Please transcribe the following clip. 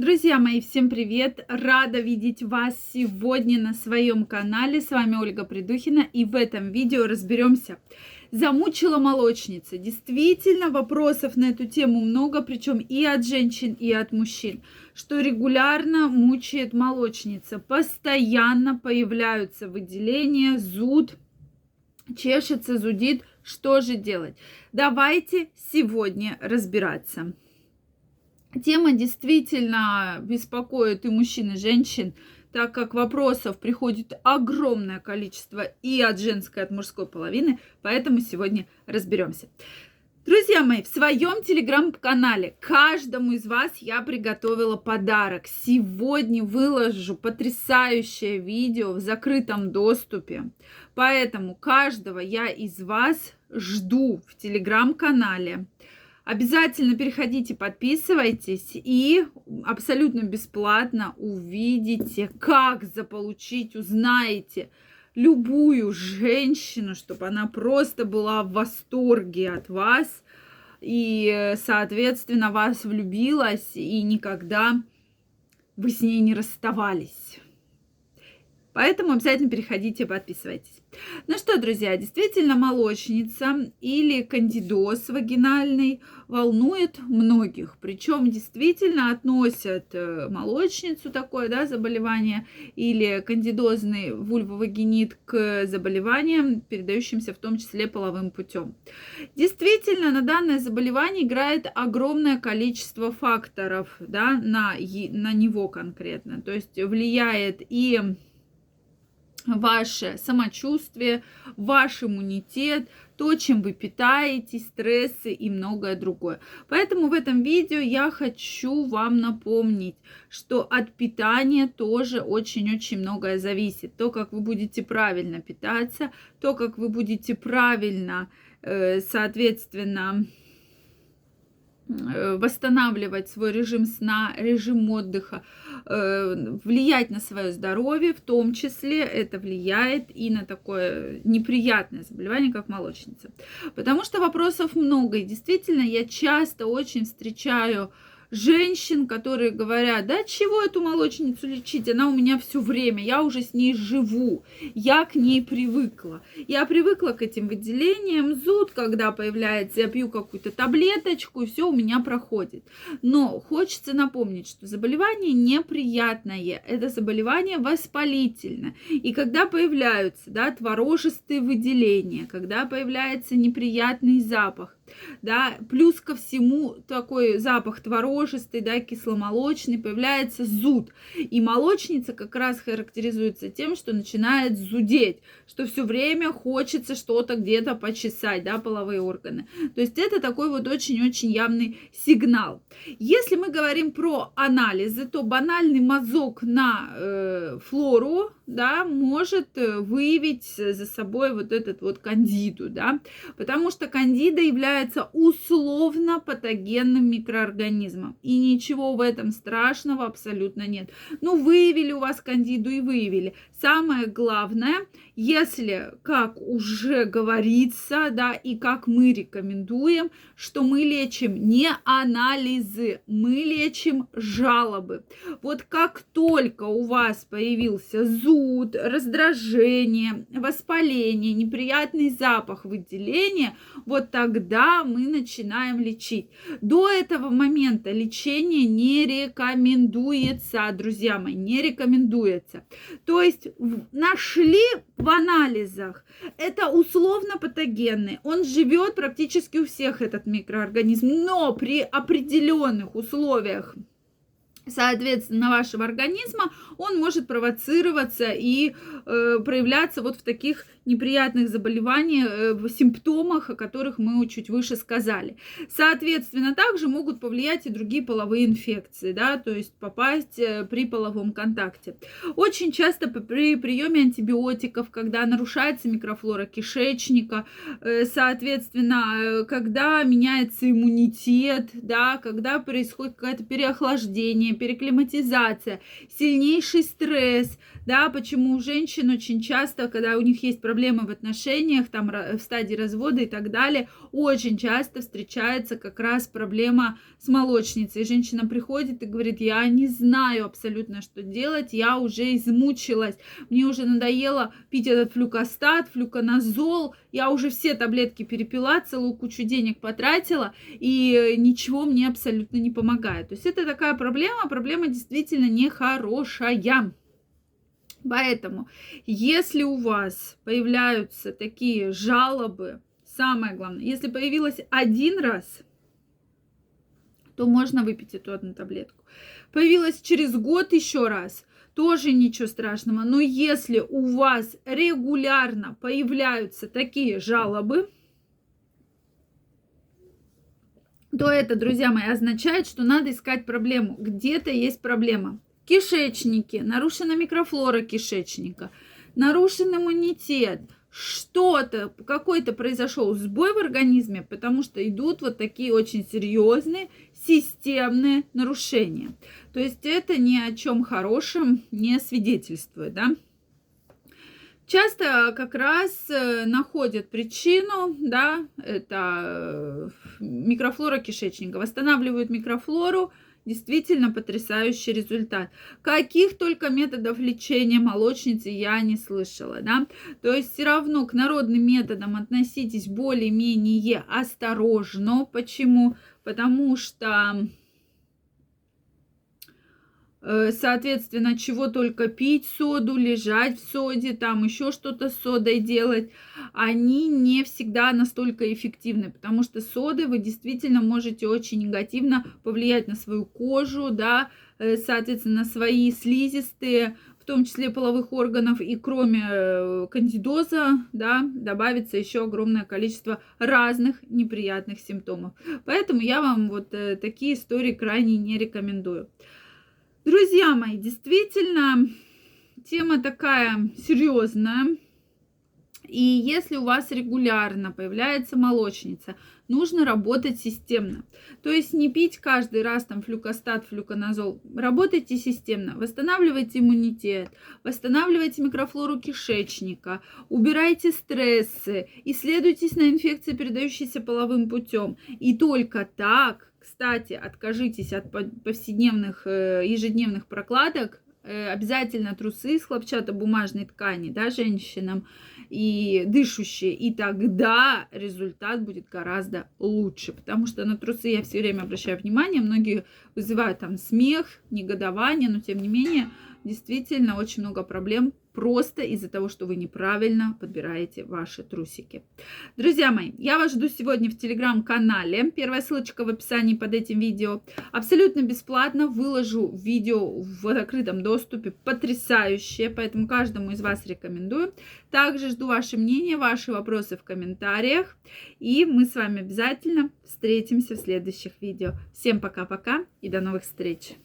Друзья мои, всем привет! Рада видеть вас сегодня на своем канале. С вами Ольга Придухина и в этом видео разберемся. Замучила молочница. Действительно, вопросов на эту тему много, причем и от женщин, и от мужчин. Что регулярно мучает молочница. Постоянно появляются выделения, зуд, чешется, зудит. Что же делать? Давайте сегодня разбираться. Тема действительно беспокоит и мужчин, и женщин, так как вопросов приходит огромное количество и от женской, и от мужской половины, поэтому сегодня разберемся. Друзья мои, в своем телеграм-канале каждому из вас я приготовила подарок. Сегодня выложу потрясающее видео в закрытом доступе. Поэтому каждого я из вас жду в телеграм-канале. Обязательно переходите, подписывайтесь и абсолютно бесплатно увидите, как заполучить, узнаете любую женщину, чтобы она просто была в восторге от вас и, соответственно, вас влюбилась и никогда вы с ней не расставались. Поэтому обязательно переходите, подписывайтесь. Ну что, друзья, действительно молочница или кандидоз вагинальный волнует многих. Причем действительно относят э, молочницу такое да, заболевание или кандидозный вульвовагинит к заболеваниям, передающимся в том числе половым путем. Действительно, на данное заболевание играет огромное количество факторов да, на, на него конкретно. То есть влияет и ваше самочувствие, ваш иммунитет, то, чем вы питаетесь, стрессы и многое другое. Поэтому в этом видео я хочу вам напомнить, что от питания тоже очень-очень многое зависит. То, как вы будете правильно питаться, то, как вы будете правильно, э, соответственно, восстанавливать свой режим сна, режим отдыха, э, влиять на свое здоровье, в том числе это влияет и на такое неприятное заболевание, как молочница. Потому что вопросов много, и действительно я часто очень встречаю женщин, которые говорят, да чего эту молочницу лечить, она у меня все время, я уже с ней живу, я к ней привыкла. Я привыкла к этим выделениям, зуд, когда появляется, я пью какую-то таблеточку, и все у меня проходит. Но хочется напомнить, что заболевание неприятное, это заболевание воспалительное. И когда появляются да, творожистые выделения, когда появляется неприятный запах, да, плюс ко всему такой запах творожистый, да, кисломолочный, появляется зуд. И молочница как раз характеризуется тем, что начинает зудеть, что все время хочется что-то где-то почесать, да, половые органы. То есть это такой вот очень-очень явный сигнал. Если мы говорим про анализы, то банальный мазок на э, флору, да, может э, выявить за собой вот этот вот кандиду, да, потому что кандида является условно патогенным микроорганизмом, и ничего в этом страшного абсолютно нет. Ну, выявили у вас кандиду и выявили. Самое главное, если, как уже говорится, да, и как мы рекомендуем, что мы лечим не анализы, мы лечим жалобы. Вот как только у вас появился зуд, раздражение, воспаление, неприятный запах выделения, вот тогда мы начинаем лечить. До этого момента лечение не рекомендуется, друзья мои, не рекомендуется. То есть нашли в анализах. Это условно патогенный. Он живет практически у всех, этот микроорганизм, но при определенных условиях соответственно, вашего организма, он может провоцироваться и э, проявляться вот в таких неприятных заболеваниях, э, в симптомах, о которых мы чуть выше сказали. Соответственно, также могут повлиять и другие половые инфекции, да, то есть попасть э, при половом контакте. Очень часто при приеме антибиотиков, когда нарушается микрофлора кишечника, э, соответственно, когда меняется иммунитет, да, когда происходит какое-то переохлаждение, переклиматизация, сильнейший стресс, да, почему у женщин очень часто, когда у них есть проблемы в отношениях, там в стадии развода и так далее, очень часто встречается как раз проблема с молочницей. Женщина приходит и говорит, я не знаю абсолютно, что делать, я уже измучилась, мне уже надоело пить этот флюкостат, флюконазол, я уже все таблетки перепила, целую кучу денег потратила, и ничего мне абсолютно не помогает. То есть это такая проблема, проблема действительно нехорошая. Поэтому, если у вас появляются такие жалобы, самое главное, если появилось один раз, то можно выпить эту одну таблетку. Появилась через год еще раз, тоже ничего страшного. Но если у вас регулярно появляются такие жалобы, то это, друзья мои, означает, что надо искать проблему. Где-то есть проблема. Кишечники, нарушена микрофлора кишечника, нарушен иммунитет, что-то, какой-то произошел сбой в организме, потому что идут вот такие очень серьезные системные нарушения. То есть это ни о чем хорошем не свидетельствует, да. Часто как раз э, находят причину, да, это э, микрофлора кишечника, восстанавливают микрофлору, действительно потрясающий результат. Каких только методов лечения молочницы я не слышала, да. То есть все равно к народным методам относитесь более-менее осторожно. Почему? Потому что соответственно, чего только пить соду, лежать в соде, там еще что-то с содой делать, они не всегда настолько эффективны, потому что соды вы действительно можете очень негативно повлиять на свою кожу, да, э, соответственно, на свои слизистые, в том числе половых органов, и кроме э, кандидоза, да, добавится еще огромное количество разных неприятных симптомов. Поэтому я вам вот такие истории крайне не рекомендую. Друзья мои, действительно, тема такая серьезная. И если у вас регулярно появляется молочница, нужно работать системно. То есть не пить каждый раз там флюкостат, флюконазол. Работайте системно. Восстанавливайте иммунитет, восстанавливайте микрофлору кишечника, убирайте стрессы, исследуйтесь на инфекции, передающиеся половым путем. И только так кстати, откажитесь от повседневных, э, ежедневных прокладок. Э, обязательно трусы из хлопчатобумажной ткани, да, женщинам, и дышащие. И тогда результат будет гораздо лучше. Потому что на трусы я все время обращаю внимание. Многие вызывают там смех, негодование, но тем не менее действительно очень много проблем просто из-за того, что вы неправильно подбираете ваши трусики. Друзья мои, я вас жду сегодня в телеграм-канале. Первая ссылочка в описании под этим видео. Абсолютно бесплатно выложу видео в закрытом доступе. Потрясающее, поэтому каждому из вас рекомендую. Также жду ваше мнение, ваши вопросы в комментариях. И мы с вами обязательно встретимся в следующих видео. Всем пока-пока и до новых встреч!